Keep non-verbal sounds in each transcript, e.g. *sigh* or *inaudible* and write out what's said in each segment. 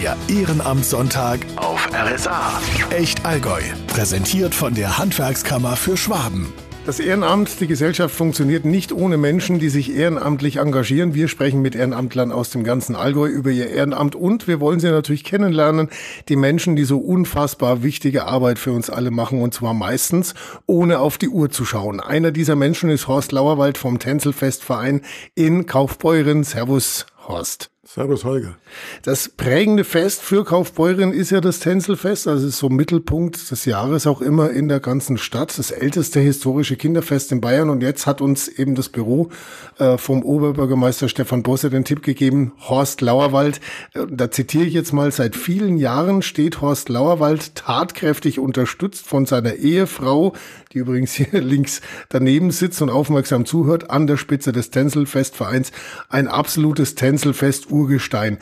Der Ehrenamtssonntag auf RSA. Echt Allgäu. Präsentiert von der Handwerkskammer für Schwaben. Das Ehrenamt, die Gesellschaft funktioniert nicht ohne Menschen, die sich ehrenamtlich engagieren. Wir sprechen mit Ehrenamtlern aus dem ganzen Allgäu über ihr Ehrenamt und wir wollen sie natürlich kennenlernen, die Menschen, die so unfassbar wichtige Arbeit für uns alle machen und zwar meistens ohne auf die Uhr zu schauen. Einer dieser Menschen ist Horst Lauerwald vom Tänzelfestverein in Kaufbeuren. Servus, Horst. Servus Holger. Das prägende Fest für Kaufbeuren ist ja das Tänzelfest, also ist so Mittelpunkt des Jahres auch immer in der ganzen Stadt. Das älteste historische Kinderfest in Bayern und jetzt hat uns eben das Büro äh, vom Oberbürgermeister Stefan Bosse den Tipp gegeben, Horst Lauerwald, äh, da zitiere ich jetzt mal, seit vielen Jahren steht Horst Lauerwald tatkräftig unterstützt von seiner Ehefrau, die übrigens hier *laughs* links daneben sitzt und aufmerksam zuhört, an der Spitze des Tänzelfestvereins. Ein absolutes Tänzelfest Urgestein.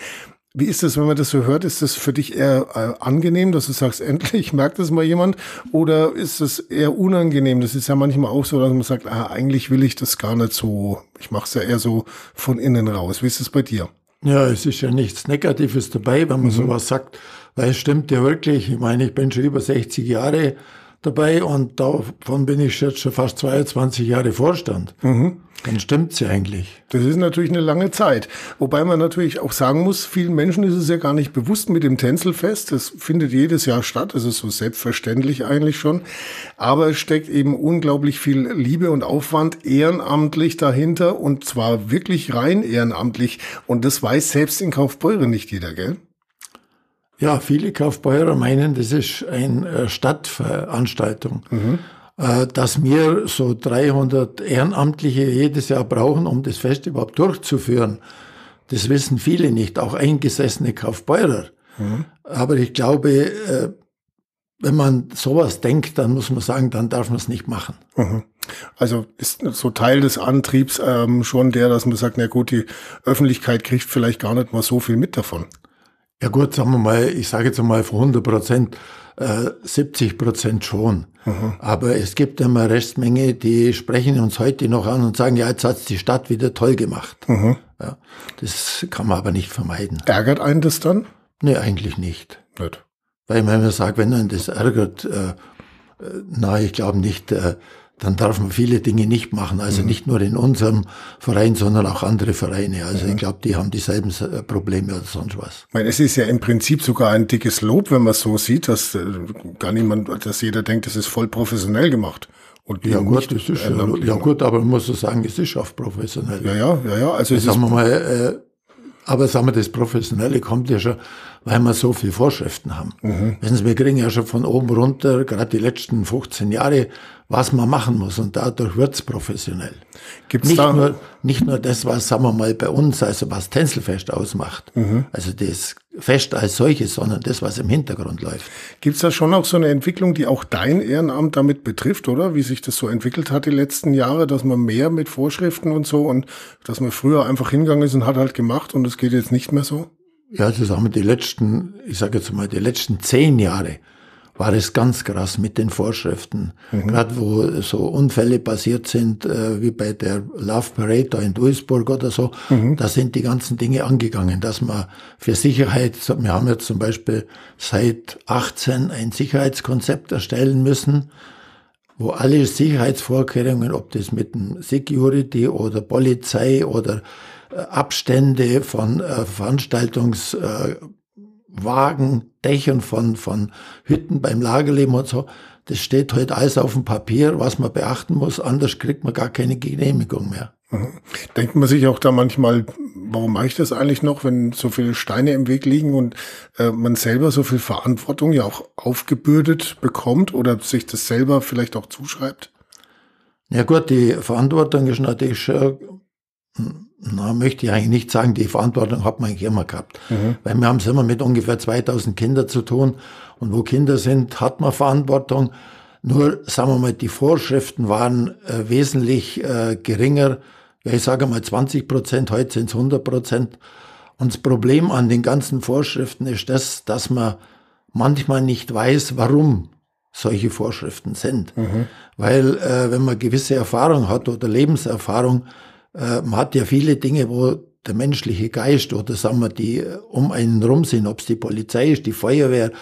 Wie ist das, wenn man das so hört? Ist das für dich eher äh, angenehm, dass du sagst, *laughs* endlich merkt das mal jemand? Oder ist das eher unangenehm? Das ist ja manchmal auch so, dass man sagt, ah, eigentlich will ich das gar nicht so. Ich mache es ja eher so von innen raus. Wie ist das bei dir? Ja, es ist ja nichts Negatives dabei, wenn man mhm. sowas sagt, weil es stimmt ja wirklich. Ich meine, ich bin schon über 60 Jahre dabei und davon bin ich jetzt schon fast 22 Jahre Vorstand. Mhm. Dann stimmt's ja eigentlich. Das ist natürlich eine lange Zeit. Wobei man natürlich auch sagen muss, vielen Menschen ist es ja gar nicht bewusst mit dem Tänzelfest. Das findet jedes Jahr statt. Das ist so selbstverständlich eigentlich schon. Aber es steckt eben unglaublich viel Liebe und Aufwand ehrenamtlich dahinter und zwar wirklich rein ehrenamtlich. Und das weiß selbst in Kaufbeuren nicht jeder, gell? Ja, viele Kaufbeurer meinen, das ist eine äh, Stadtveranstaltung. Mhm. Äh, dass wir so 300 Ehrenamtliche jedes Jahr brauchen, um das Fest überhaupt durchzuführen. Das wissen viele nicht, auch eingesessene Kaufbeurer. Mhm. Aber ich glaube, äh, wenn man sowas denkt, dann muss man sagen, dann darf man es nicht machen. Mhm. Also ist so Teil des Antriebs ähm, schon der, dass man sagt, na gut, die Öffentlichkeit kriegt vielleicht gar nicht mal so viel mit davon. Ja gut, sagen wir mal, ich sage jetzt mal von 100 Prozent, äh, 70 Prozent schon. Mhm. Aber es gibt immer Restmenge, die sprechen uns heute noch an und sagen, ja, jetzt hat's die Stadt wieder toll gemacht. Mhm. Ja, das kann man aber nicht vermeiden. Ärgert einen das dann? Nee, eigentlich nicht. Nicht. Weil man sagt, wenn einen das ärgert, äh, äh na, ich glaube nicht, äh, dann darf man viele Dinge nicht machen. Also mhm. nicht nur in unserem Verein, sondern auch andere Vereine. Also mhm. ich glaube, die haben dieselben äh, Probleme oder sonst was. Ich meine, es ist ja im Prinzip sogar ein dickes Lob, wenn man es so sieht, dass äh, gar niemand, dass jeder denkt, das ist voll professionell gemacht. Und ja gut, das ist, ja gut, aber man muss so sagen, es ist auch professionell. Ja, ja, ja, ja. Also sagen wir mal, äh, aber sagen wir, das Professionelle kommt ja schon, weil wir so viele Vorschriften haben. Mhm. Wissen Sie, wir kriegen ja schon von oben runter, gerade die letzten 15 Jahre, was man machen muss und dadurch wird's professionell. Gibt's nicht da nur nicht nur das, was sagen wir mal bei uns, also was Tänzelfest ausmacht, mhm. also das Fest als solches, sondern das, was im Hintergrund läuft. Gibt's da schon auch so eine Entwicklung, die auch dein Ehrenamt damit betrifft, oder? Wie sich das so entwickelt hat die letzten Jahre, dass man mehr mit Vorschriften und so und dass man früher einfach hingegangen ist und hat halt gemacht und es geht jetzt nicht mehr so? Ja, das haben wir die letzten, ich sage jetzt mal, die letzten zehn Jahre war es ganz krass mit den Vorschriften. Mhm. Gerade wo so Unfälle passiert sind, äh, wie bei der Love Parade da in Duisburg oder so, mhm. da sind die ganzen Dinge angegangen, dass man für Sicherheit, wir haben jetzt zum Beispiel seit 18 ein Sicherheitskonzept erstellen müssen, wo alle Sicherheitsvorkehrungen, ob das mit dem Security oder Polizei oder äh, Abstände von äh, Veranstaltungs äh, Wagen, Dächern von, von Hütten beim Lagerleben und so. Das steht heute halt alles auf dem Papier, was man beachten muss, anders kriegt man gar keine Genehmigung mehr. Mhm. Denkt man sich auch da manchmal, warum mache ich das eigentlich noch, wenn so viele Steine im Weg liegen und äh, man selber so viel Verantwortung ja auch aufgebürdet bekommt oder sich das selber vielleicht auch zuschreibt? Ja gut, die Verantwortung ist natürlich schon hm, na, möchte ich eigentlich nicht sagen, die Verantwortung hat man eigentlich immer gehabt. Mhm. Weil wir haben es immer mit ungefähr 2000 Kindern zu tun. Und wo Kinder sind, hat man Verantwortung. Nur, sagen wir mal, die Vorschriften waren äh, wesentlich äh, geringer. Ja, ich sage mal 20 Prozent, heute sind es 100 Prozent. Und das Problem an den ganzen Vorschriften ist das, dass man manchmal nicht weiß, warum solche Vorschriften sind. Mhm. Weil äh, wenn man gewisse Erfahrung hat oder Lebenserfahrung, äh, man hat ja viele Dinge, wo der menschliche Geist oder sagen wir, die um einen rum sind, ob es die Polizei ist, die Feuerwehr,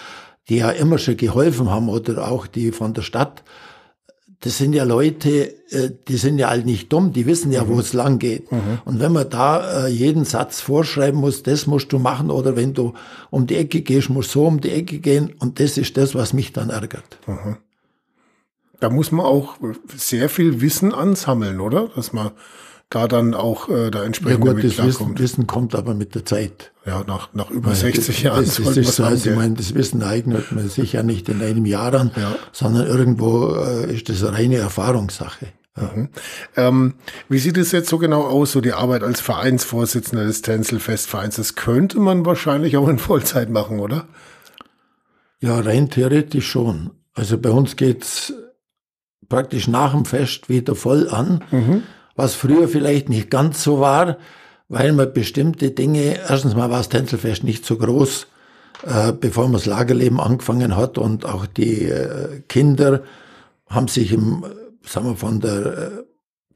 die ja immer schon geholfen haben oder auch die von der Stadt, das sind ja Leute, äh, die sind ja halt nicht dumm, die wissen ja, mhm. wo es lang geht. Mhm. Und wenn man da äh, jeden Satz vorschreiben muss, das musst du machen oder wenn du um die Ecke gehst, musst du so um die Ecke gehen und das ist das, was mich dann ärgert. Mhm. Da muss man auch sehr viel Wissen ansammeln, oder? Dass man da dann auch äh, da entsprechend ja gut, das Wissen, Wissen, kommt aber mit der Zeit. Ja, nach, nach über ja, 60 Jahren. Das, das ist so, also ich meine, das Wissen eignet man sich ja nicht in einem Jahr an, ja. sondern irgendwo äh, ist das eine reine Erfahrungssache. Ja. Mhm. Ähm, wie sieht es jetzt so genau aus, so die Arbeit als Vereinsvorsitzender des Tänzelfestvereins? Das könnte man wahrscheinlich auch in Vollzeit machen, oder? Ja, rein theoretisch schon. Also bei uns geht's praktisch nach dem Fest wieder voll an. Mhm was früher vielleicht nicht ganz so war, weil man bestimmte Dinge, erstens mal war das Tänzelfest nicht so groß, äh, bevor man das Lagerleben angefangen hat und auch die äh, Kinder haben sich im, sagen wir, von der äh,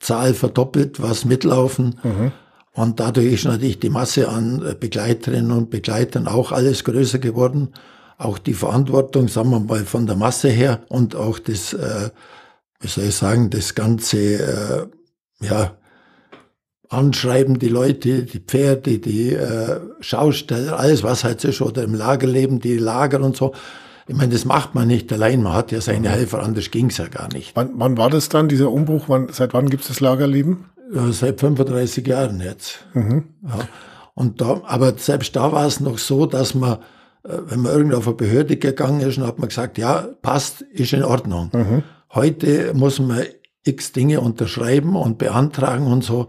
Zahl verdoppelt, was mitlaufen. Mhm. Und dadurch ist natürlich die Masse an äh, Begleiterinnen und Begleitern auch alles größer geworden. Auch die Verantwortung, sagen wir mal, von der Masse her und auch das, äh, wie soll ich sagen, das ganze äh, ja, anschreiben die Leute, die Pferde, die äh, Schausteller, alles was halt so ist, oder im Lagerleben, die Lager und so. Ich meine, das macht man nicht allein, man hat ja seine Helfer, anders ging's ja gar nicht. Wann, wann war das dann, dieser Umbruch? Wann, seit wann gibt's das Lagerleben? Ja, seit 35 Jahren jetzt. Mhm. Ja. Und da, aber selbst da war es noch so, dass man, äh, wenn man irgendwo auf eine Behörde gegangen ist, dann hat man gesagt, ja, passt, ist in Ordnung. Mhm. Heute muss man x Dinge unterschreiben und beantragen und so.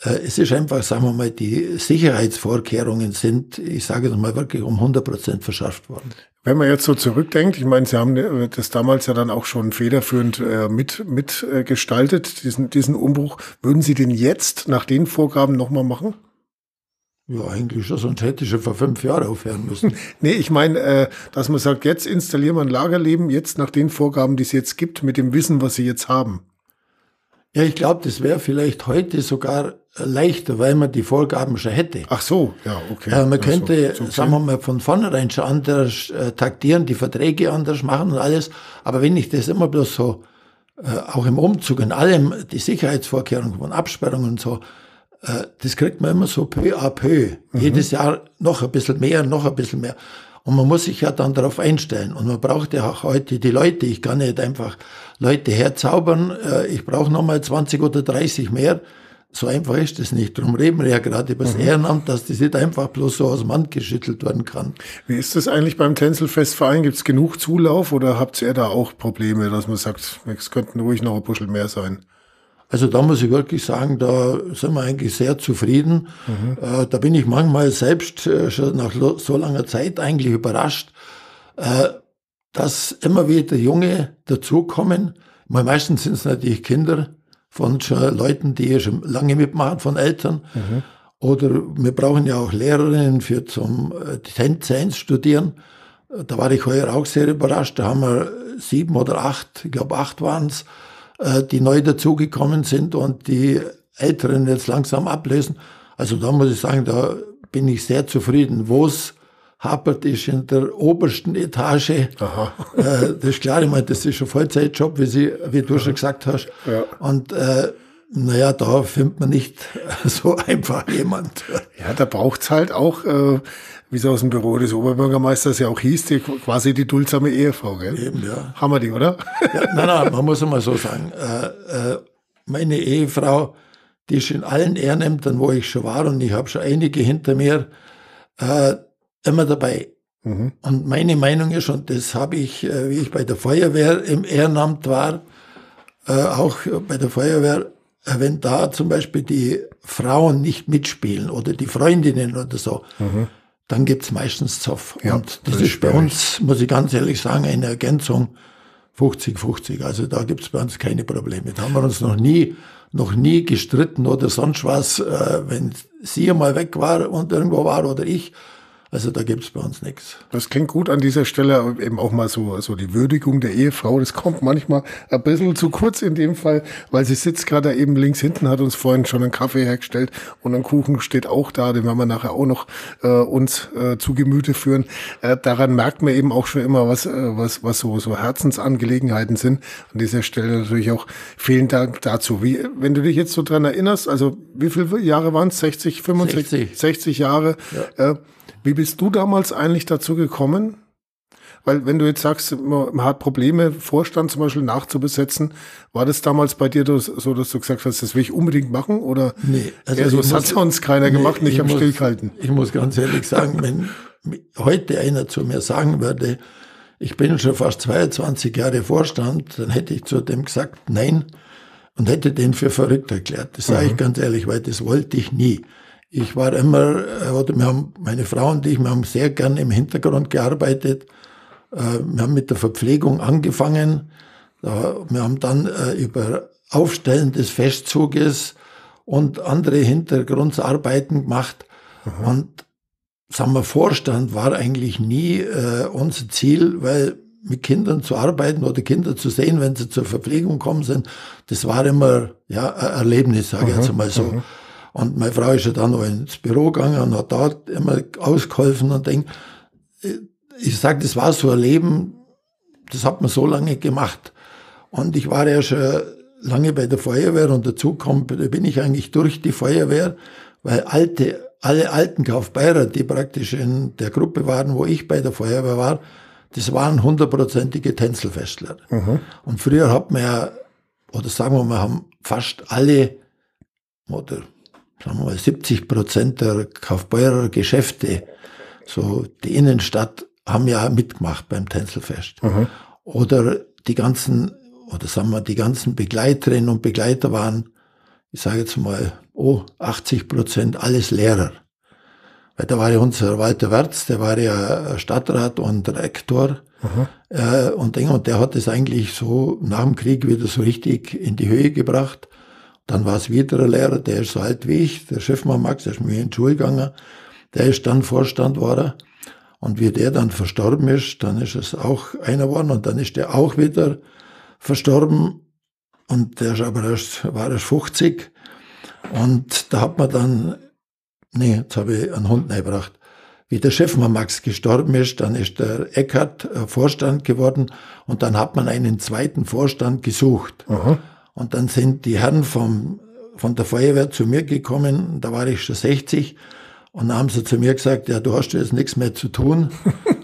Äh, es ist einfach, sagen wir mal, die Sicherheitsvorkehrungen sind, ich sage es mal, wirklich um 100 Prozent verschärft worden. Wenn man jetzt so zurückdenkt, ich meine, Sie haben äh, das damals ja dann auch schon federführend äh, mit, mit äh, gestaltet, diesen, diesen Umbruch. Würden Sie den jetzt nach den Vorgaben nochmal machen? Ja, eigentlich schon, sonst hätte ich schon vor fünf Jahren aufhören müssen. *laughs* nee, ich meine, äh, dass man sagt, jetzt installieren wir ein Lagerleben, jetzt nach den Vorgaben, die es jetzt gibt, mit dem Wissen, was Sie jetzt haben. Ja, ich glaube, das wäre vielleicht heute sogar leichter, weil man die Vorgaben schon hätte. Ach so, ja, okay. Äh, man könnte, so, so sagen wir mal, von vornherein schon anders äh, taktieren, die Verträge anders machen und alles. Aber wenn ich das immer bloß so, äh, auch im Umzug in allem, die Sicherheitsvorkehrungen von Absperrungen und so, äh, das kriegt man immer so peu à peu. Mhm. Jedes Jahr noch ein bisschen mehr, noch ein bisschen mehr. Und man muss sich ja dann darauf einstellen. Und man braucht ja auch heute die Leute. Ich kann nicht einfach Leute herzaubern. Äh, ich brauche nochmal 20 oder 30 mehr. So einfach ist das nicht. Darum reden wir ja gerade über das mhm. Ehrenamt, dass das nicht einfach bloß so aus dem Hand geschüttelt werden kann. Wie ist das eigentlich beim Tänzelfestverein? Gibt es genug Zulauf oder habt ihr da auch Probleme, dass man sagt, es könnten ruhig noch ein Buschel mehr sein? Also da muss ich wirklich sagen, da sind wir eigentlich sehr zufrieden. Mhm. Äh, da bin ich manchmal selbst äh, schon nach so langer Zeit eigentlich überrascht, äh, dass immer wieder Junge dazukommen. Meistens sind es natürlich Kinder von schon Leuten, die schon lange mitmachen, von Eltern. Mhm. Oder wir brauchen ja auch Lehrerinnen für zum äh, Tänze studieren. Da war ich heuer auch sehr überrascht. Da haben wir sieben oder acht, ich glaube acht waren es, äh, die neu dazugekommen sind und die Älteren jetzt langsam ablösen. Also da muss ich sagen, da bin ich sehr zufrieden. Wo es hapert, ist in der obersten Etage. Aha. *laughs* Äh, das ist klar, ich meine, das ist ein Vollzeitjob, wie, Sie, wie du Aha. schon gesagt hast. Ja. Und äh, naja, da findet man nicht *laughs* so einfach jemand. Ja, da braucht's halt auch äh, wie es aus dem Büro des Oberbürgermeisters ja auch hieß, die, quasi die duldsame Ehefrau, gell? Eben, ja. Hammer die, oder? Ja, nein, nein, man muss immer so sagen. Äh, äh, meine Ehefrau, die ist in allen Ehrenämtern, wo ich schon war, und ich habe schon einige hinter mir, äh, immer dabei. Mhm. Und meine Meinung ist, und das habe ich, äh, wie ich bei der Feuerwehr im Ehrenamt war, äh, auch bei der Feuerwehr, äh, wenn da zum Beispiel die Frauen nicht mitspielen oder die Freundinnen oder so, mhm dann gibt's meistens Zoff. Ja, und das, das ist bei uns, muss ich ganz ehrlich sagen, eine Ergänzung 50-50. Also da gibt's bei uns keine Probleme. Da haben wir uns noch nie, noch nie gestritten oder sonst was. Wenn sie mal weg war und irgendwo war oder ich, Also da gibt's bei uns nichts. Das klingt gut an dieser Stelle, eben auch mal so, so die Würdigung der Ehefrau. Das kommt manchmal ein bisschen zu kurz in dem Fall, weil sie sitzt gerade eben links hinten, hat uns vorhin schon einen Kaffee hergestellt und ein Kuchen steht auch da, den werden wir nachher auch noch äh, uns äh, zu Gemüte führen. Äh, daran merkt man eben auch schon immer, was, äh, was, was so, so Herzensangelegenheiten sind. An dieser Stelle natürlich auch vielen Dank dazu. Wie, wenn du dich jetzt so dran erinnerst, also wie viele Jahre waren es? 60, 65, 60, 60 Jahre. Ja. Äh, wie bist du damals eigentlich dazu gekommen? Weil wenn du jetzt sagst, man hat Probleme, Vorstand zum Beispiel nachzubesetzen, war das damals bei dir so, dass du gesagt hast, das will ich unbedingt machen? Oder nee, also eher so, das hat sonst keiner nee, gemacht, nicht am Stillhalten? Ich muss ganz ehrlich sagen, wenn heute einer zu mir sagen würde, ich bin schon fast 22 Jahre Vorstand, dann hätte ich zu dem gesagt, nein, und hätte den für verrückt erklärt. Das sage mhm. ich ganz ehrlich, weil das wollte ich nie. Ich war immer, äh, oder wir haben, meine Frau und ich, wir haben sehr gern im Hintergrund gearbeitet. Äh, wir haben mit der Verpflegung angefangen. Wir haben dann äh, über Aufstellen des Festzuges und andere Hintergrundsarbeiten gemacht. Mhm. Und sagen wir, Vorstand war eigentlich nie unser Ziel, weil mit Kindern zu arbeiten oder Kinder zu sehen, wenn sie zur Verpflegung kommen sind, das war immer ja ein Erlebnis, sage ich jetzt mal so. Mhm. Und meine Frau ist ja dann noch ins Büro gegangen und hat da immer ausgeholfen und denk, ich sage, das war so ein Leben, das hat man so lange gemacht. Und ich war ja schon lange bei der Feuerwehr und dazu kommt, da bin ich eigentlich durch die Feuerwehr, weil alte, alle alten Kaufbeirer, die praktisch in der Gruppe waren, wo ich bei der Feuerwehr war, das waren hundertprozentige Tänzelfestler. Mhm. Und früher hat man ja, oder sagen wir mal, haben fast alle, oder sagen wir mal, 70 Prozent der Kaufbeurer Geschäfte, so die Innenstadt, haben ja mitgemacht beim Tänzelfest. Mhm. Oder die ganzen, oder sagen wir, die ganzen Begleiterinnen und Begleiter waren, ich sage jetzt mal, oh, 80 Prozent alles Lehrer. Weil da war ja unser Walter Wertz, der war ja Stadtrat und Rektor. Mhm. Äh, und, und der hat es eigentlich so nach dem Krieg wieder so richtig in die Höhe gebracht. Dann war es wieder ein Lehrer, der ist so alt wie ich, der Chefmann Max, der ist mir in die Schule gegangen. Der ist dann Vorstand geworden. Und wie der dann verstorben ist, dann ist es auch einer geworden und dann ist der auch wieder verstorben. Und der ist aber erst, war erst 50. Und da hat man dann, nee, jetzt habe ich einen Hund gebracht. Wie der Chefmann Max gestorben ist, dann ist der Eckhardt äh, Vorstand geworden und dann hat man einen zweiten Vorstand gesucht. Aha. Und dann sind die Herren vom, von der Feuerwehr zu mir gekommen, da war ich schon 60, und dann haben sie zu mir gesagt, ja, du hast jetzt nichts mehr zu tun,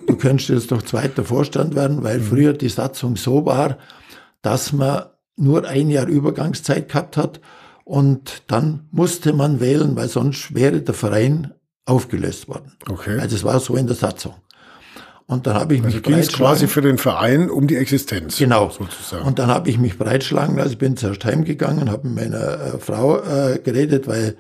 du könntest jetzt doch zweiter Vorstand werden, weil mhm. früher die Satzung so war, dass man nur ein Jahr Übergangszeit gehabt hat und dann musste man wählen, weil sonst wäre der Verein aufgelöst worden. Okay. Also es war so in der Satzung. Und dann habe ich also mich ging quasi für den Verein um die Existenz. Genau. Sozusagen. Und dann habe ich mich breitschlagen lassen. Ich bin zuerst heimgegangen, habe mit meiner äh, Frau äh, geredet, weil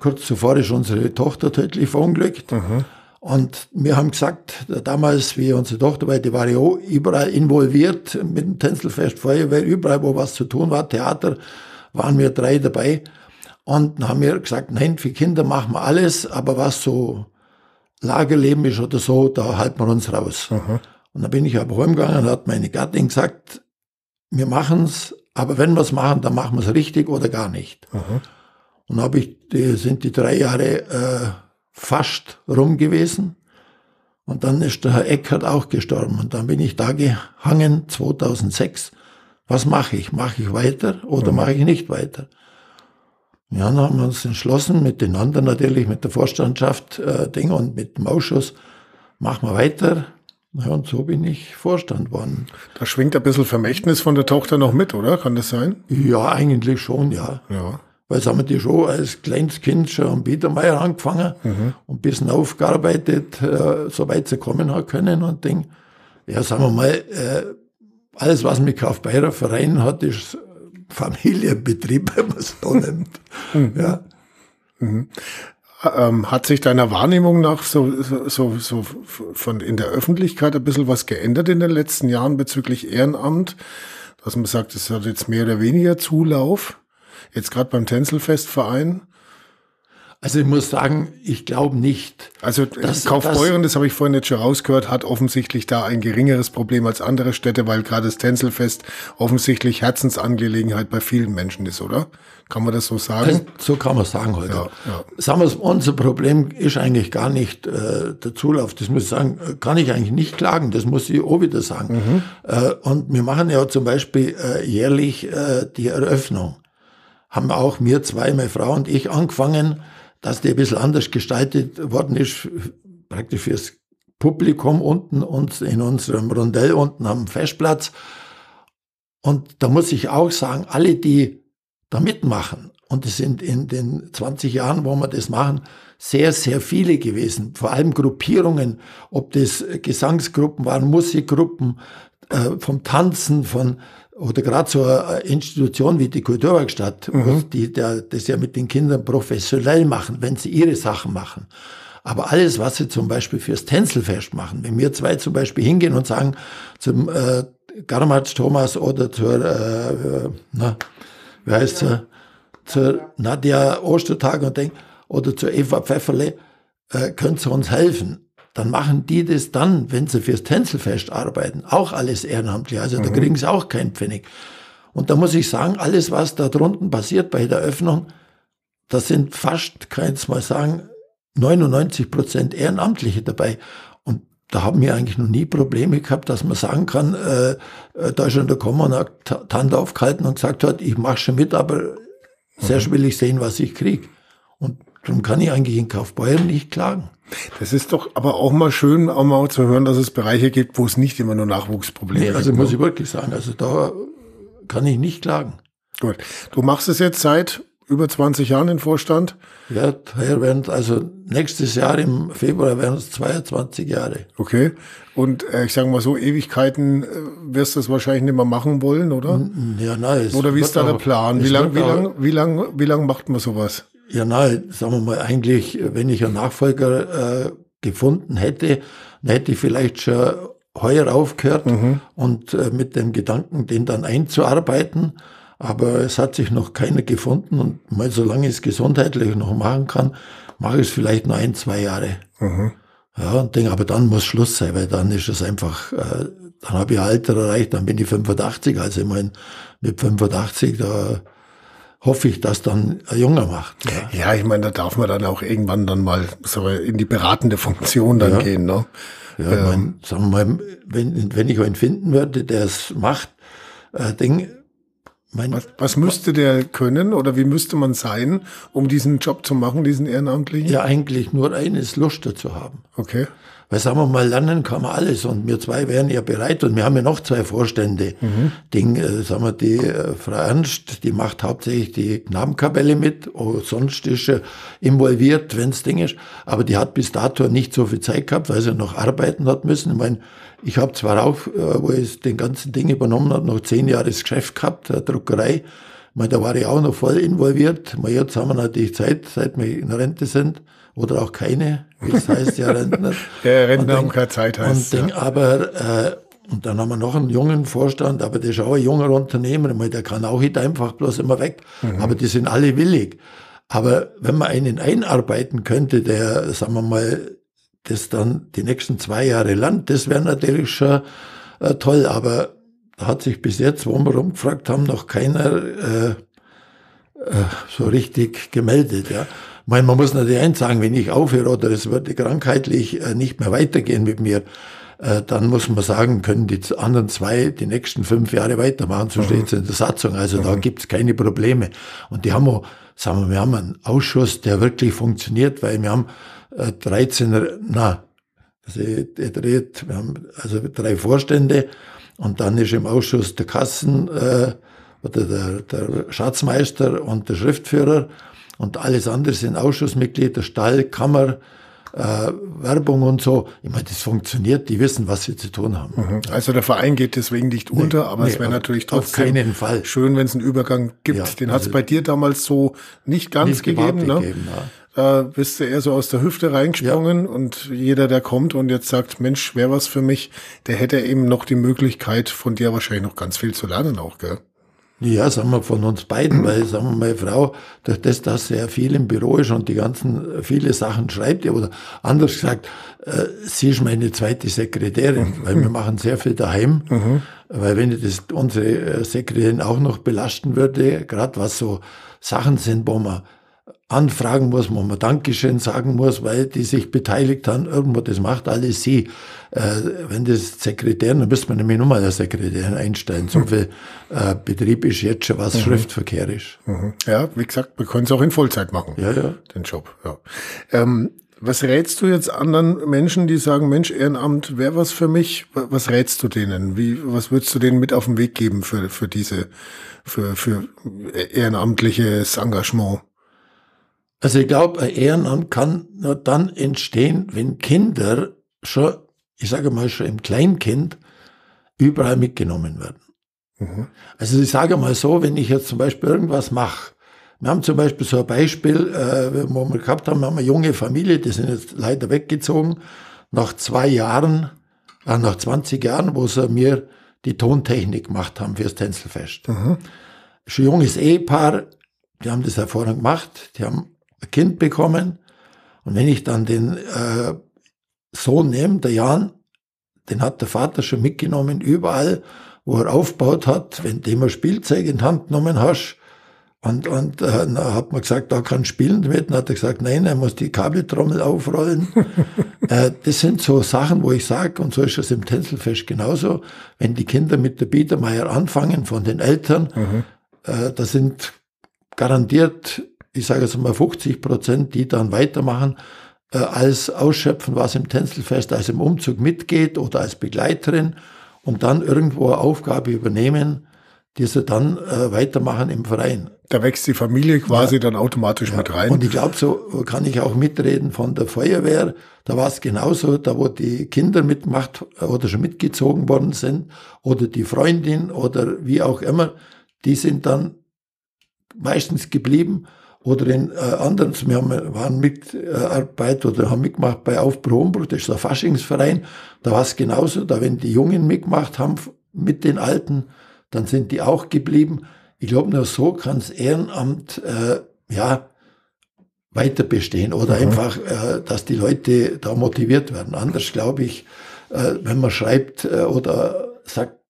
kurz zuvor ist unsere Tochter tödlich verunglückt. Mhm. Und wir haben gesagt, damals, wie unsere Tochter war, die war ja überall involviert mit dem Tänzelfest, Feuerwehr, überall, wo was zu tun war, Theater, waren wir drei dabei. Und dann haben wir gesagt, nein, für Kinder machen wir alles, aber was so Lagerleben ist oder so, da halten wir uns raus. Mhm. Und dann bin ich aber heimgegangen und hat meine Gattin gesagt, wir machen's, aber wenn wir's machen, dann machen wir's richtig oder gar nicht. Mhm. Und habe ich, die, sind die drei Jahre äh, fast rum gewesen. Und dann ist der Herr Eckert auch gestorben. Und dann bin ich da gehangen, 2006. Was mache ich? Mache ich weiter oder mache ich nicht weiter? Ja, dann haben wir uns entschlossen, mit den anderen natürlich, mit der Vorstandschaft äh, Ding und mit dem Ausschuss, machen wir weiter. Ja, und so bin ich Vorstand worden. Da schwingt ein bisschen Vermächtnis von der Tochter noch mit, oder? Kann das sein? Ja, eigentlich schon, ja. ja. Weil es haben die schon als kleines Kind schon am Biedermeier angefangen mhm. und ein bisschen aufgearbeitet, äh, so weit sie kommen hat können und Ding. Ja, sagen wir mal, äh, alles, was mit Kaufbeurer Verein hat, ist Familienbetrieb, *laughs* wenn man es so nimmt. Mhm. Ja. Mhm. Ähm, hat sich deiner Wahrnehmung nach so, so, so von in der Öffentlichkeit ein bisschen was geändert in den letzten Jahren bezüglich Ehrenamt? Dass man sagt, es hat jetzt mehr oder weniger Zulauf, jetzt gerade beim Tänzelfestverein? Also ich muss sagen, ich glaube nicht. Also das, Kaufbeuren, das, das habe ich vorhin jetzt schon rausgehört, hat offensichtlich da ein geringeres Problem als andere Städte, weil gerade das Tänzelfest offensichtlich Herzensangelegenheit bei vielen Menschen ist, oder? Kann man das so sagen? So kann man sagen heute. Ja, ja. Sagen wir unser Problem ist eigentlich gar nicht äh, der Zulauf. Das muss ich sagen, kann ich eigentlich nicht klagen. Das muss ich auch wieder sagen. Mhm. Äh, und wir machen ja zum Beispiel äh, jährlich äh, die Eröffnung. Haben auch mir zwei, meine Frau und ich angefangen dass die ein bisschen anders gestaltet worden ist, praktisch fürs Publikum unten und in unserem Rondell unten am Festplatz. Und da muss ich auch sagen, alle, die da mitmachen, und es sind in den 20 Jahren, wo wir das machen, sehr, sehr viele gewesen. Vor allem Gruppierungen, ob das Gesangsgruppen waren, Musikgruppen, äh, vom Tanzen, von oder gerade so eine Institution wie die Kulturwerkstatt, mhm. die der, das ja mit den Kindern professionell machen, wenn sie ihre Sachen machen. Aber alles, was sie zum Beispiel fürs Tänzelfest machen, wenn wir zwei zum Beispiel hingehen und sagen zum äh, Garmatsch Thomas oder zur, äh, äh na, wie heißt sie, zur Nadja Ostertag und denk, oder zur Eva Pfefferle, äh, könnt ihr uns helfen? Dann machen die das dann, wenn sie fürs Tänzelfest arbeiten, auch alles ehrenamtlich. Also da mhm. kriegen sie auch keinen Pfennig. Und da muss ich sagen, alles, was da drunten passiert bei der Öffnung, das sind fast, kann ich jetzt mal sagen, 99 Prozent Ehrenamtliche dabei. Und da haben wir eigentlich noch nie Probleme gehabt, dass man sagen kann, äh, äh da ist schon der Kommen und hat Hand aufgehalten und gesagt hat, ich mache schon mit, aber sehr mhm. will ich sehen, was ich krieg. Und darum kann ich eigentlich in Kaufbeuren nicht klagen. Das ist doch aber auch mal schön, auch mal zu hören, dass es Bereiche gibt, wo es nicht immer nur Nachwuchsprobleme nee, gibt. Also muss ne? ich wirklich sagen, also da kann ich nicht klagen. Gut. Du machst es jetzt seit über 20 Jahren im Vorstand? Ja, werden, also nächstes Jahr im Februar werden es 22 Jahre. Okay. Und äh, ich sage mal so, Ewigkeiten äh, wirst du es wahrscheinlich nicht mehr machen wollen, oder? Ja, nein. Oder wie ist da der Plan? Wie lang, wie lang, wie lang, wie lang macht man sowas? Ja, nein, sagen wir mal, eigentlich, wenn ich einen Nachfolger äh, gefunden hätte, dann hätte ich vielleicht schon heuer aufgehört mhm. und äh, mit dem Gedanken, den dann einzuarbeiten. Aber es hat sich noch keiner gefunden und mal solange ich es gesundheitlich noch machen kann, mache ich es vielleicht noch ein, zwei Jahre. Mhm. Ja, und denke, aber dann muss Schluss sein, weil dann ist es einfach, äh, dann habe ich Alter erreicht, dann bin ich 85, also ich meine, mit 85, da hoffe ich, dass dann Junger macht. Ja, ja ich meine, da darf man dann auch irgendwann dann mal so in die beratende Funktion dann ja. gehen. Ne? Ja, ähm. mein, sagen wir mal, wenn, wenn ich einen finden würde, der es macht, äh, Ding, mein, was, was müsste der können oder wie müsste man sein, um diesen Job zu machen, diesen ehrenamtlichen? Ja, eigentlich nur eines, Lust dazu haben. Okay. Weil sagen wir mal, lernen kann man alles und wir zwei wären ja bereit und wir haben ja noch zwei Vorstände. Mhm. Den, äh, sagen wir, die äh, Frau Ernst, die macht hauptsächlich die Knabenkapelle mit, oh, sonst ist sie involviert, wenn's Ding ist, aber die hat bis dato nicht so viel Zeit gehabt, weil sie noch arbeiten hat müssen. Ich meine, ich habe zwar auch, äh, wo ich den ganzen Ding übernommen habe, noch zehn Jahre das Geschäft gehabt, der Druckerei, meine, da war ich auch noch voll involviert. Mal jetzt haben wir natürlich Zeit, seit wir in Rente sind oder auch keine, wie es heißt, ja Rentner. *laughs* ja, Rentner haben keine Zeit heißt. Und denk, aber äh, und dann haben wir noch einen jungen Vorstand, aber der ist auch ein junger Unternehmer, der kann auch nicht einfach bloß immer weg. Mhm. Aber die sind alle willig. Aber wenn man einen einarbeiten könnte, der, sagen wir mal, das dann die nächsten zwei Jahre lernt, das wäre natürlich schon äh, toll. Aber hat sich bis jetzt, wo wir rumgefragt haben, noch keiner äh, äh, so richtig gemeldet. Ja meine, man muss natürlich eins sagen, wenn ich aufhöre oder es würde krankheitlich äh, nicht mehr weitergehen mit mir, äh, dann muss man sagen, können die anderen zwei die nächsten fünf Jahre weitermachen, so mhm. steht es in der Satzung. Also mhm. da gibt es keine Probleme. Und die haben auch, sagen wir, wir haben einen Ausschuss, der wirklich funktioniert, weil wir haben äh, 13, na, also, wir haben also drei Vorstände und dann ist im Ausschuss der Kassen äh, oder der, der Schatzmeister und der Schriftführer. Und alles andere sind Ausschussmitglieder, Stall, Kammer, äh, Werbung und so. Ich meine, das funktioniert, die wissen, was sie zu tun haben. Mhm. Also der Verein geht deswegen nicht nee, unter, aber nee, es wäre natürlich trotzdem schön, wenn es einen Übergang gibt. Ja, Den hat es also bei dir damals so nicht ganz nicht gegeben. Ne? Gegeben, ja. Da bist du eher so aus der Hüfte reingesprungen ja. und jeder, der kommt und jetzt sagt, Mensch, wäre was für mich, der hätte eben noch die Möglichkeit, von dir wahrscheinlich noch ganz viel zu lernen auch, gell? Ja, sagen wir von uns beiden, weil, sagen wir, meine Frau, durch das, dass sie ja viel im Büro ist und die ganzen, viele Sachen schreibt, oder anders gesagt, äh, sie ist meine zweite Sekretärin, weil wir machen sehr viel daheim, mhm. weil wenn ich das unsere äh, Sekretärin auch noch belasten würde, gerade was so Sachen sind, wo man anfragen muss, wo man Dankeschön sagen muss, weil die sich beteiligt haben, irgendwo, das macht alles sie. Äh, wenn das Sekretär, dann müsste man nämlich nochmal der Sekretär einstellen. So viel äh, Betrieb ist jetzt schon, was mhm. Schriftverkehr ist. Mhm. Ja, wie gesagt, wir können es auch in Vollzeit machen. Ja, ja. Den Job, ja. Ähm, was rätst du jetzt anderen Menschen, die sagen, Mensch, Ehrenamt wäre was für mich? Was rätst du denen? Wie, was würdest du denen mit auf den Weg geben für, für diese, für, für ehrenamtliches Engagement? Also ich glaube, ein Ehrenamt kann nur dann entstehen, wenn Kinder schon, ich sage mal schon im Kleinkind, überall mitgenommen werden. Mhm. Also ich sage mal so, wenn ich jetzt zum Beispiel irgendwas mache, wir haben zum Beispiel so ein Beispiel, äh, wo wir gehabt haben, wir haben eine junge Familie, die sind jetzt leider weggezogen, nach zwei Jahren, äh, nach 20 Jahren, wo sie mir die Tontechnik gemacht haben fürs Tänzelfest. Mhm. Schon junges Ehepaar, die haben das hervorragend gemacht, die haben Kind bekommen. Und wenn ich dann den äh, Sohn nehme, der Jan, den hat der Vater schon mitgenommen, überall, wo er aufgebaut hat, wenn du immer Spielzeug in die Hand genommen hast. Und, und äh, dann hat man gesagt, da kann spielen damit. Dann hat er gesagt, nein, er muss die Kabeltrommel aufrollen. *laughs* äh, das sind so Sachen, wo ich sage, und so ist es im Tänzelfest genauso, wenn die Kinder mit der Biedermeier anfangen von den Eltern, mhm. äh, da sind garantiert ich sage jetzt mal 50 Prozent, die dann weitermachen, äh, als ausschöpfen, was im Tänzelfest als im Umzug mitgeht oder als Begleiterin und dann irgendwo eine Aufgabe übernehmen, die sie dann äh, weitermachen im Verein. Da wächst die Familie quasi ja. dann automatisch ja. mit rein. Und ich glaube, so kann ich auch mitreden von der Feuerwehr. Da war es genauso, da wo die Kinder mitgemacht oder schon mitgezogen worden sind oder die Freundin oder wie auch immer, die sind dann meistens geblieben oder in äh, anderen, wir haben, waren Mitarbeit oder haben mitgemacht bei Aufbruch Umbruch, das ist der Faschingsverein, da war es genauso, da wenn die Jungen mitgemacht haben mit den Alten, dann sind die auch geblieben. Ich glaube, nur so kann das Ehrenamt äh, ja weiter bestehen oder mhm. einfach, äh, dass die Leute da motiviert werden. Anders glaube ich, äh, wenn man schreibt äh, oder sagt,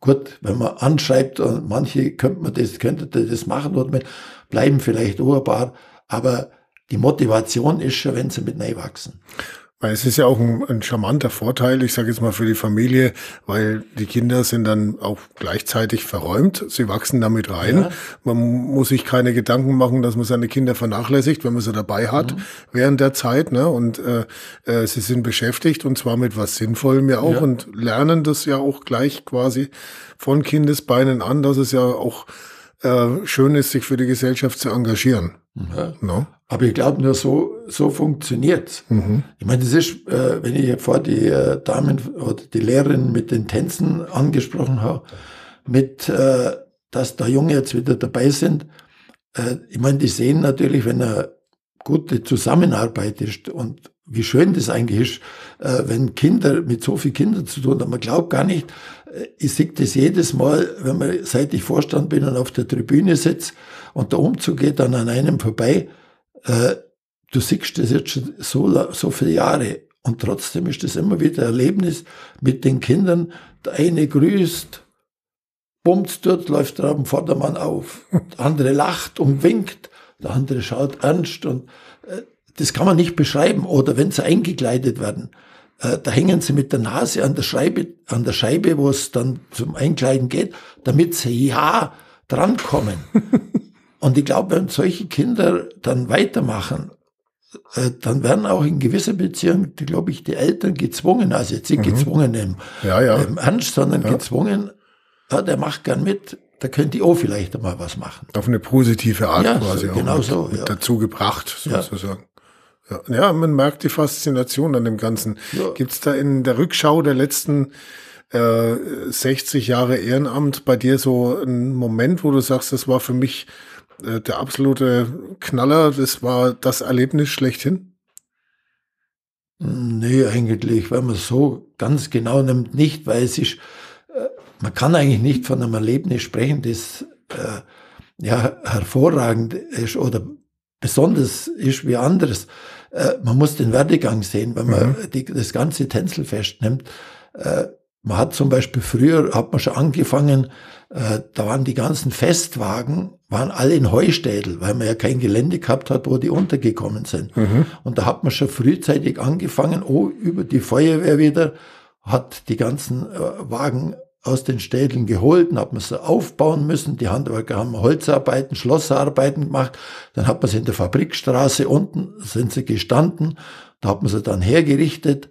gut, wenn man anschreibt und manche könnte man das, könnte das machen oder man, bleiben vielleicht urbar, aber die Motivation ist schon, wenn sie mit wachsen. Weil es ist ja auch ein, ein charmanter Vorteil, ich sage jetzt mal für die Familie, weil die Kinder sind dann auch gleichzeitig verräumt, sie wachsen damit rein. Ja. Man muss sich keine Gedanken machen, dass man seine Kinder vernachlässigt, wenn man sie dabei hat mhm. während der Zeit. Ne? Und äh, äh, sie sind beschäftigt und zwar mit was Sinnvollem ja auch ja. und lernen das ja auch gleich quasi von Kindesbeinen an, dass es ja auch äh, schön ist, sich für die Gesellschaft zu engagieren. Ja. No? Aber ich glaube, nur so, so funktioniert's. Mhm. Ich meine, das ist, äh, wenn ich vor die äh, Damen oder die Lehrerin mit den Tänzen angesprochen habe, mit, äh, dass da Junge jetzt wieder dabei sind. Äh, ich meine, die sehen natürlich, wenn eine gute Zusammenarbeit ist und wie schön das eigentlich ist, äh, wenn Kinder mit so vielen Kindern zu tun haben. Man glaubt gar nicht, äh, ich sehe das jedes Mal, wenn man, seit ich Vorstand bin und auf der Tribüne sitze und der Umzug geht dann an einem vorbei, äh, du siehst das jetzt schon so, so viele Jahre und trotzdem ist das immer wieder Erlebnis mit den Kindern. Der eine grüßt, bummt dort, läuft der am Vordermann auf. Der andere lacht und winkt, der andere schaut ernst und das kann man nicht beschreiben. Oder wenn sie eingekleidet werden, äh, da hängen sie mit der Nase an der Scheibe, an der Scheibe, wo es dann zum Einkleiden geht, damit sie ja drankommen. *laughs* Und ich glaube, wenn solche Kinder dann weitermachen, äh, dann werden auch in gewisser Beziehung, glaube ich, die Eltern gezwungen, also jetzt nicht mhm. gezwungen im, ja, ja. im Ernst, sondern ja. gezwungen, ja, der macht gern mit, da könnte ich auch vielleicht einmal was machen. Auf eine positive Art ja, quasi so, genau auch mit, so, mit dazu gebracht, sozusagen. Ja, ja, man merkt die Faszination an dem Ganzen. Ja. Gibt's da in der Rückschau der letzten äh, 60 Jahre Ehrenamt bei dir so einen Moment, wo du sagst, das war für mich äh, der absolute Knaller, das war das Erlebnis schlechthin? Nee, eigentlich, wenn man so ganz genau nimmt, nicht, weil es ist, äh, man kann eigentlich nicht von einem Erlebnis sprechen, das äh, ja, hervorragend ist oder besonders ist wie anderes. Äh, man muss den Werdegang sehen, wenn man mhm. die, das ganze Tänzelfest nimmt. Äh, man hat zum Beispiel früher, hat man schon angefangen, äh, da waren die ganzen Festwagen, waren alle in Heustädel, weil man ja kein Gelände gehabt hat, wo die untergekommen sind. Mhm. Und da hat man schon frühzeitig angefangen, oh, über die Feuerwehr wieder, hat die ganzen äh, Wagen aus den Städten geholt, dann hat man sie aufbauen müssen. Die Handwerker haben Holzarbeiten, Schlossarbeiten gemacht. Dann hat man sie in der Fabrikstraße unten, sind sie gestanden. Da hat man sie dann hergerichtet.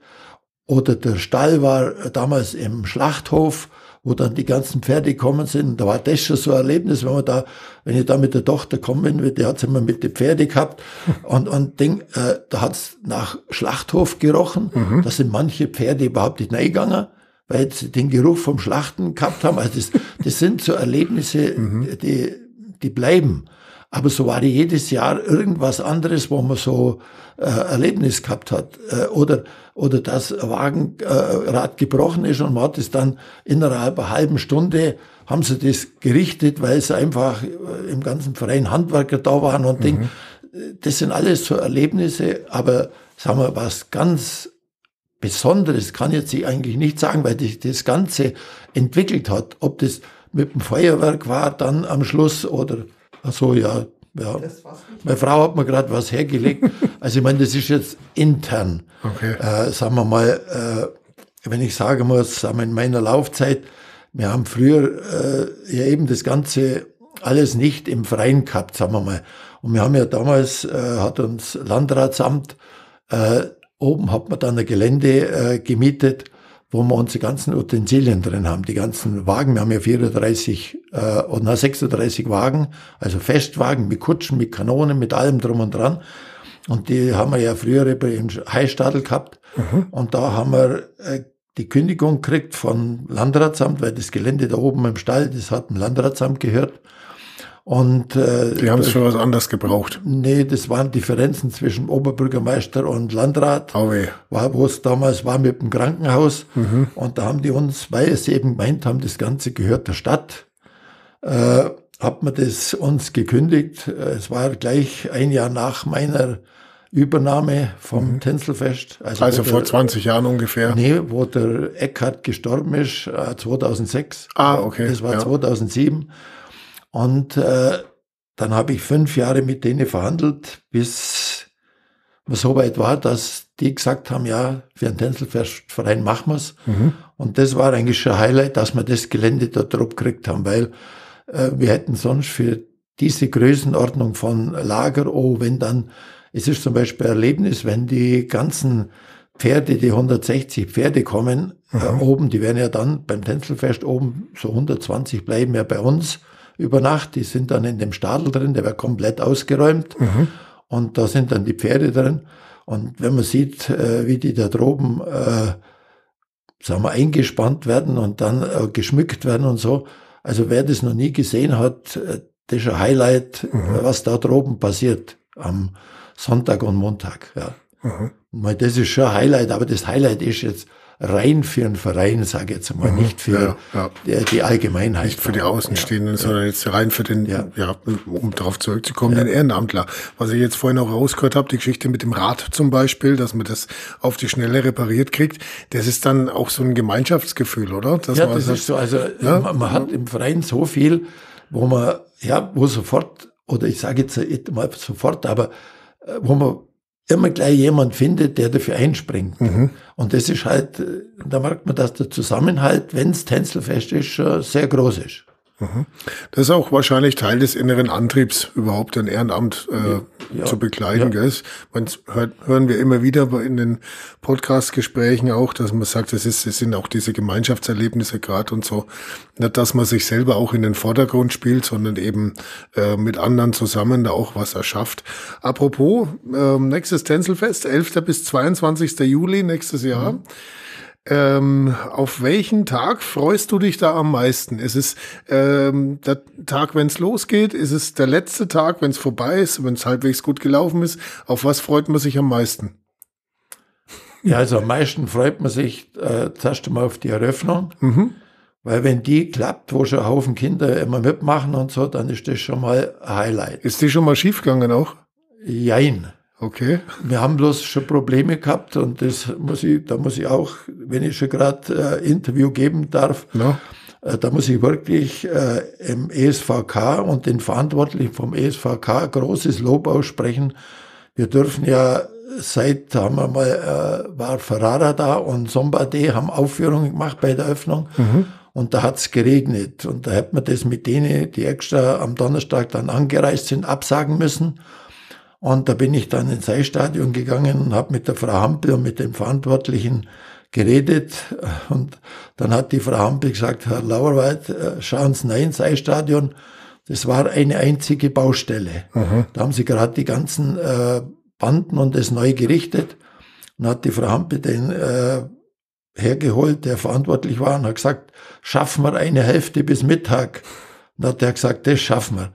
Oder der Stall war damals im Schlachthof, wo dann die ganzen Pferde gekommen sind. Da war das schon so ein Erlebnis, wenn man da, wenn ich da mit der Tochter kommen bin, die hat immer mit den Pferde gehabt. *laughs* Und, und Ding, äh, da hat's nach Schlachthof gerochen. Mhm. Da sind manche Pferde überhaupt nicht reingegangen weil sie den Geruch vom Schlachten gehabt haben. Also das, das sind so Erlebnisse, mhm. die, die bleiben. Aber so war jedes Jahr irgendwas anderes, wo man so äh, Erlebnis gehabt hat. Äh, oder, oder das Wagenrad äh, gebrochen ist und man hat es dann innerhalb einer halben Stunde haben sie das gerichtet, weil es einfach äh, im ganzen Verein Handwerker da waren und mhm. Ding. Das sind alles so Erlebnisse, aber sagen wir, was ganz Besonderes kann jetzt ich eigentlich nicht sagen, weil sich das Ganze entwickelt hat. Ob das mit dem Feuerwerk war dann am Schluss oder so, ja. ja. Meine Frau hat mir gerade was hergelegt. *laughs* also ich meine, das ist jetzt intern. Okay. Äh, sagen wir mal, äh, wenn ich sagen muss, sagen wir in meiner Laufzeit, wir haben früher äh, ja eben das Ganze alles nicht im Freien gehabt, sagen wir mal. Und wir haben ja damals, äh, hat uns Landratsamt äh, Oben hat man dann ein Gelände äh, gemietet, wo wir unsere ganzen Utensilien drin haben, die ganzen Wagen. Wir haben ja 34 äh, oder 36 Wagen, also Festwagen mit Kutschen, mit Kanonen, mit allem drum und dran. Und die haben wir ja früher im Heistadel gehabt. Mhm. Und da haben wir äh, die Kündigung gekriegt vom Landratsamt, weil das Gelände da oben im Stall, das hat dem Landratsamt gehört. Und, äh, die haben es schon was anderes gebraucht. Nee, das waren Differenzen zwischen Oberbürgermeister und Landrat, oh war, wo es damals war mit dem Krankenhaus. Mhm. Und da haben die uns, weil sie eben gemeint haben, das Ganze gehört der Stadt, äh, hat man das uns gekündigt. Es war gleich ein Jahr nach meiner Übernahme vom mhm. Tänzelfest. Also, also vor der, 20 Jahren ungefähr? Nee, wo der Eckhard gestorben ist, 2006. Äh, ah, okay. Das war ja. 2007. Und äh, dann habe ich fünf Jahre mit denen verhandelt, bis man so weit war, dass die gesagt haben, ja, für einen Tänzelverein machen wir's. Mhm. Und das war eigentlich schon ein Highlight, dass wir das Gelände dort drauf gekriegt haben, weil äh, wir hätten sonst für diese Größenordnung von Lager, oh, wenn dann, es ist zum Beispiel ein Erlebnis, wenn die ganzen Pferde, die 160 Pferde kommen, äh, mhm. äh, oben, die werden ja dann beim Tänzelfest oben, so 120 bleiben ja bei uns über Nacht. Die sind dann in dem Stadel drin, der wird komplett ausgeräumt. Mhm. Und da sind dann die Pferde drin. Und wenn man sieht, äh, wie die da droben, äh, sagen wir, eingespannt werden und dann äh, geschmückt werden und so. Also wer das noch nie gesehen hat, äh, das ist ein Highlight, mhm. was da droben passiert am Sonntag und Montag. Ja. Mhm. Das ist schon ein Highlight, aber das Highlight ist jetzt, rein für einen Verein, sage ich jetzt mal, mhm, nicht für ja, ja. Die, die, Allgemeinheit. Nicht für die Außenstehenden, ja, sondern jetzt rein für den, ja, um darauf zurückzukommen, den Ehrenamtler. Was ich jetzt vorhin auch rausgehört habe, die Geschichte mit dem Rad zum Beispiel, dass man das auf die Schnelle repariert kriegt, das ist dann auch so ein Gemeinschaftsgefühl, oder? Dass ja, das sagt, ist so, also man, man hat im Verein so viel, wo man, ja, wo sofort, oder ich sage jetzt mal sofort, aber äh, wo man immer gleich jemand findet, der dafür einspringt. Mhm. Und das ist halt, äh, da merkt man, dass der Zusammenhalt, wenn es Tänzelfest ist, sehr groß ist. Mhm. Das ist auch wahrscheinlich Teil des inneren Antriebs, überhaupt ein Ehrenamt äh, ja, zu bekleiden. Ja. Gell? Man hört, hören wir immer wieder in den Podcast-Gesprächen auch, dass man sagt, es, ist, es sind auch diese Gemeinschaftserlebnisse gerade und so. Nicht, dass man sich selber auch in den Vordergrund spielt, sondern eben äh, mit anderen zusammen da auch was erschafft. Apropos, äh, nächstes Tänzelfest, 11. bis 22. Juli nächstes Jahr. Mhm. Ähm, auf welchen Tag freust du dich da am meisten? Ist es ähm, der Tag, wenn es losgeht? Ist es der letzte Tag, wenn es vorbei ist, wenn es halbwegs gut gelaufen ist? Auf was freut man sich am meisten? Ja, also am meisten freut man sich äh, zuerst einmal auf die Eröffnung, mhm. Weil wenn die klappt, wo schon ein Haufen Kinder immer mitmachen und so, dann ist das schon mal ein Highlight. Ist die schon mal schiefgegangen auch? Jein. Okay. Wir haben bloß schon Probleme gehabt und das muss ich, da muss ich auch, wenn ich schon gerade äh, Interview geben darf, No. äh, da muss ich wirklich äh, im ESVK und den Verantwortlichen vom ESVK großes Lob aussprechen. Wir dürfen ja seit, da haben wir mal, äh, war Ferrara da und Sombade haben Aufführungen gemacht bei der Öffnung. Und da hat's geregnet. Und da hat man das mit denen, die extra am Donnerstag dann angereist sind, absagen müssen. Und da bin ich dann ins Eisstadion gegangen und habe mit der Frau Hampel und mit dem Verantwortlichen geredet. Und dann hat die Frau Hampel gesagt, Herr Lauerwald, äh, schauen Sie rein ins Eisstadion. Das war eine einzige Baustelle. Da haben sie gerade die ganzen äh, Banden und das neu gerichtet. Und hat die Frau Hampel den äh, hergeholt, der verantwortlich war, und hat gesagt, schaffen wir eine Hälfte bis Mittag. Und hat er gesagt, das schaffen wir.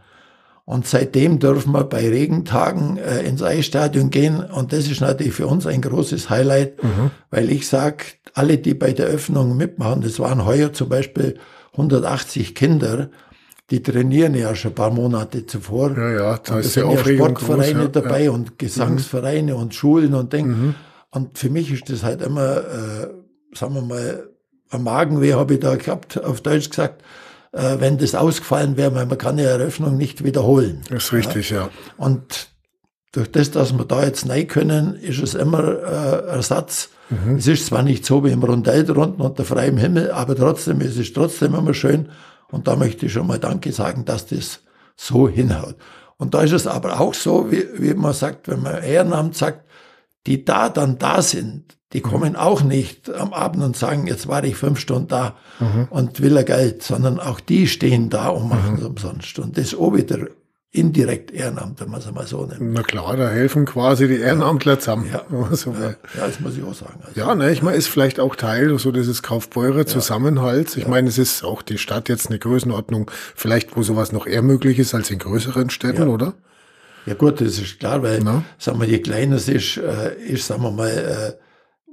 Und seitdem dürfen wir bei Regentagen äh, ins Eisstadion gehen. Und das ist natürlich für uns ein großes Highlight, weil ich sag, alle, die bei der Öffnung mitmachen, das waren heuer zum Beispiel 180 Kinder, die trainieren ja schon ein paar Monate zuvor. Ja, ja, da und ist ja Sportvereine groß, ja, dabei ja. und Gesangsvereine und Schulen und Ding. Und für mich ist das halt immer, äh, sagen wir mal, ein Magenweh habe ich da gehabt, auf Deutsch gesagt, wenn das ausgefallen wäre, weil man kann ja Eröffnung nicht wiederholen. Das ist richtig, ja. Und durch das, dass wir da jetzt rein können, ist es immer äh, Ersatz. Es ist zwar nicht so wie im Rundell drunten unter freiem Himmel, aber trotzdem, es ist trotzdem immer schön. Und da möchte ich schon mal Danke sagen, dass das so hinhaut. Und da ist es aber auch so, wie, wie man sagt, wenn man Ehrenamt sagt, die da dann da sind, die kommen auch nicht am Abend und sagen, jetzt war ich fünf Stunden da und will er Geld, sondern auch die stehen da und machen es umsonst. Und das ist auch wieder indirekt Ehrenamt, wenn man es mal so nennt. Na klar, da helfen quasi die Ehrenamtler zusammen. Ja. so will. Ja, das muss ich auch sagen. Also, Ja, ne, ich meine, ist vielleicht auch Teil so dieses Kaufbeurer Zusammenhalts. Ich meine, es ist auch die Stadt jetzt eine Größenordnung, vielleicht wo sowas noch eher möglich ist als in größeren Städten, oder? Ja gut, das ist klar, weil, Na? sagen wir, je kleiner es ist, äh, ist, sagen wir mal, äh,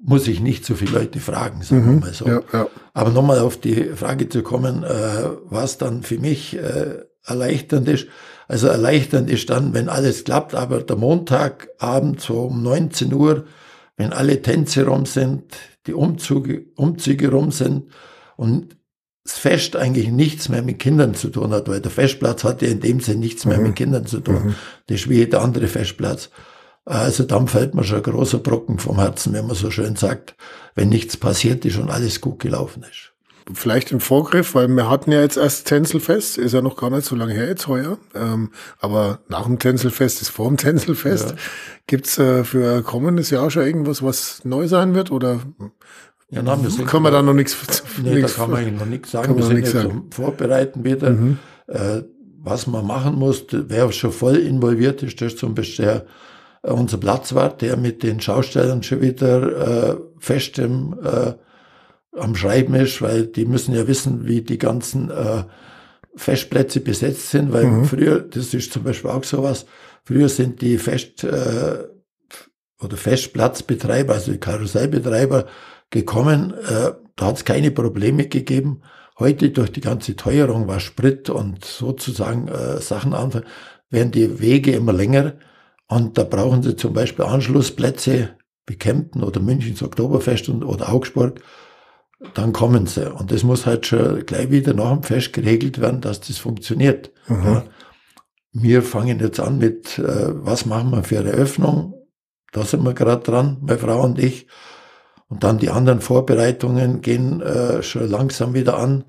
muss ich nicht so viele Leute fragen, sagen wir mal so. Mhm. Ja, ja. Aber nochmal auf die Frage zu kommen, äh, was dann für mich erleichternd ist. Also erleichternd ist dann, wenn alles klappt, aber der Montagabend so um 19 Uhr, wenn alle Tänze rum sind, die Umzüge, Umzüge rum sind und das Fest eigentlich nichts mehr mit Kindern zu tun hat, weil der Festplatz hat ja in dem Sinne nichts mehr mit Kindern zu tun. Das ist wie jeder andere Festplatz. Also dann fällt mir schon ein großer Brocken vom Herzen, wenn man so schön sagt, wenn nichts passiert ist und alles gut gelaufen ist. Vielleicht im Vorgriff, weil wir hatten ja jetzt erst Tänzelfest, ist ja noch gar nicht so lange her jetzt heuer. Ähm, aber nach dem Tänzelfest ist vor dem *laughs* Tänzelfest. Gibt's äh, für kommendes Jahr schon irgendwas, was neu sein wird? Oder Ja, nein, wir sind kann man da noch nichts Nee, da kann man eigentlich noch nichts sagen. Wir sind jetzt sagen. Mhm. Vorbereiten wieder. Äh, was man machen muss, wer schon voll involviert ist, das ist zum Beispiel der, äh, unser Platzwart, der mit den Schaustellern schon wieder äh, fest im, äh, am Schreiben ist, weil die müssen ja wissen, wie die ganzen äh, Festplätze besetzt sind, weil Mhm. früher, das ist zum Beispiel auch sowas, früher sind die Fest, äh, oder Festplatzbetreiber, also die Karussellbetreiber gekommen, äh, da hat es keine Probleme gegeben. Heute durch die ganze Teuerung, was Sprit und sozusagen äh, Sachen anfangen, werden die Wege immer länger und da brauchen sie zum Beispiel Anschlussplätze wie Kempten oder Münchens Oktoberfest und, oder Augsburg, dann kommen sie. Und das muss halt schon gleich wieder nach dem Fest geregelt werden, dass das funktioniert. Ja. Wir fangen jetzt an mit, äh, was machen wir für eine Eröffnung? Da sind wir gerade dran, meine Frau und ich. Und dann die anderen Vorbereitungen gehen äh, schon langsam wieder an.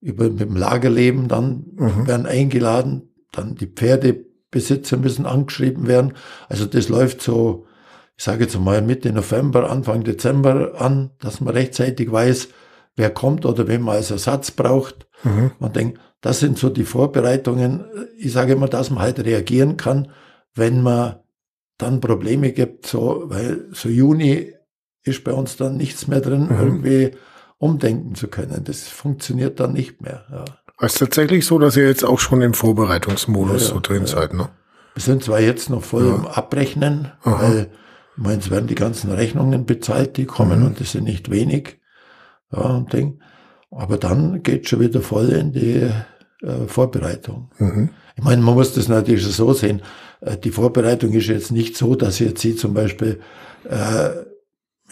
Über mit dem Lagerleben, dann werden eingeladen, dann die Pferdebesitzer müssen angeschrieben werden. Also das läuft so, ich sage jetzt mal Mitte November, Anfang Dezember an, dass man rechtzeitig weiß, wer kommt oder wen man als Ersatz braucht. Und denkt, das sind so die Vorbereitungen. Ich sage immer, dass man halt reagieren kann, wenn man dann Probleme gibt, so, weil so Juni ist bei uns dann nichts mehr drin, irgendwie umdenken zu können. Das funktioniert dann nicht mehr. Ja. Es ist tatsächlich so, dass ihr jetzt auch schon im Vorbereitungsmodus Ja, so drin ja. seid, ne? Wir sind zwar jetzt noch voll im Abrechnen, weil ich meine, es werden die ganzen Rechnungen bezahlt, die kommen und das sind nicht wenig. Ja, und Ding. Aber dann geht schon wieder voll in die äh, Vorbereitung. Mhm. Ich meine, man muss das natürlich so sehen. Äh, die Vorbereitung ist jetzt nicht so, dass jetzt Sie zum Beispiel äh,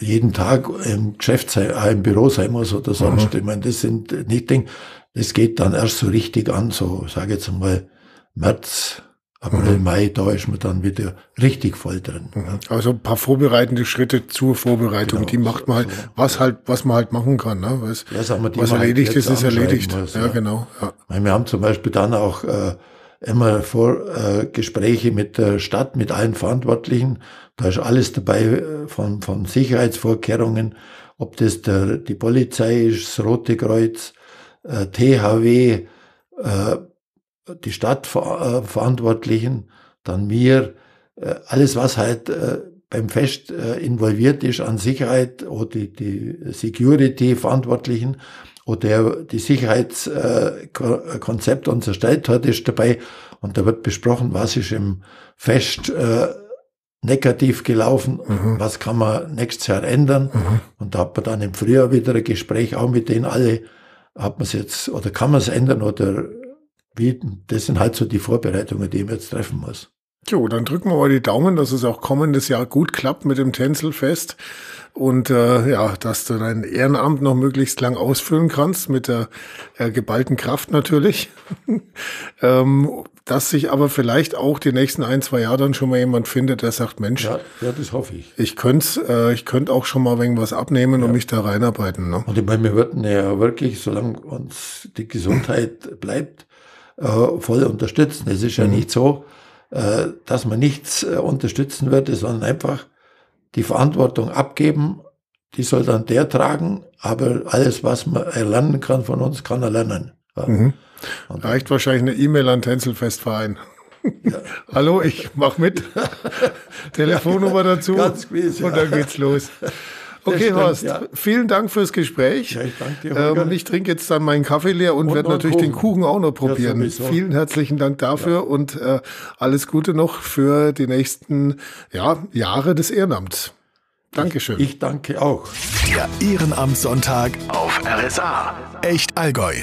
jeden Tag im Geschäft sein, äh, im Büro sein muss oder sonst. Mhm. Ich meine, das sind nicht Dinge, das geht dann erst so richtig an, so sage jetzt mal März, April, mhm. Mai, da ist man dann wieder richtig voll drin. Mhm. Also ein paar vorbereitende Schritte zur Vorbereitung, genau, die macht man halt, so, was halt, was man halt machen kann. Ne? Was, ja, sagen wir, was erledigt ist, ist erledigt. Muss, ja, ja, genau. Ja. Wir haben zum Beispiel dann auch äh, immer vor äh, Gespräche mit der Stadt, mit allen Verantwortlichen. Da ist alles dabei äh, von, von Sicherheitsvorkehrungen, ob das der, die Polizei ist, das Rote Kreuz, äh, THW, äh, die Stadtverantwortlichen, dann mir, äh, alles was halt äh, beim Fest äh, involviert ist an Sicherheit oder die, die Security-Verantwortlichen oder die Sicherheitskonzept uns erstellt hat, ist dabei und da wird besprochen, was ist im Fest äh, negativ gelaufen, mhm. was kann man nächstes Jahr ändern. Mhm. Und da hat man dann im Frühjahr wieder ein Gespräch auch mit denen alle, hat man es jetzt oder kann man es ändern oder wie, das sind halt so die Vorbereitungen, die man jetzt treffen muss. Jo, dann drücken wir mal die Daumen, dass es auch kommendes Jahr gut klappt mit dem Tänzelfest und äh, ja, dass du dein Ehrenamt noch möglichst lang ausfüllen kannst mit der äh, geballten Kraft natürlich. *laughs* ähm, dass sich aber vielleicht auch die nächsten ein, zwei Jahre dann schon mal jemand findet, der sagt, Mensch, ja, ja das hoffe ich. Ich könnte äh, ich könnte auch schon mal irgendwas abnehmen ja. und mich da reinarbeiten. Ne? Und ich meine, wir würden ja wirklich, solange uns die Gesundheit bleibt, äh, voll unterstützen. Es ist ja mhm. nicht so, äh, dass man nichts äh, unterstützen würde, sondern einfach die Verantwortung abgeben. Die soll dann der tragen, aber alles, was man erlernen kann von uns, kann er lernen. Ja. Mhm. Reicht wahrscheinlich eine E-Mail an Tänzelfestverein. Ja. *laughs* Hallo, ich mach mit. *laughs* Telefonnummer dazu. Ganz gewiss, ja. Und dann geht's los. Okay, stimmt, Horst, ja. vielen Dank fürs Gespräch. Ja, ich danke dir. Ähm, ich trinke jetzt dann meinen Kaffee leer und, und werde natürlich Kuchen. den Kuchen auch noch probieren. Ja, vielen herzlichen Dank dafür ja. und äh, alles Gute noch für die nächsten ja, Jahre des Ehrenamts. Dankeschön. Ich, ich danke auch. Der Ehrenamtssonntag auf RSA. Echt Allgäu.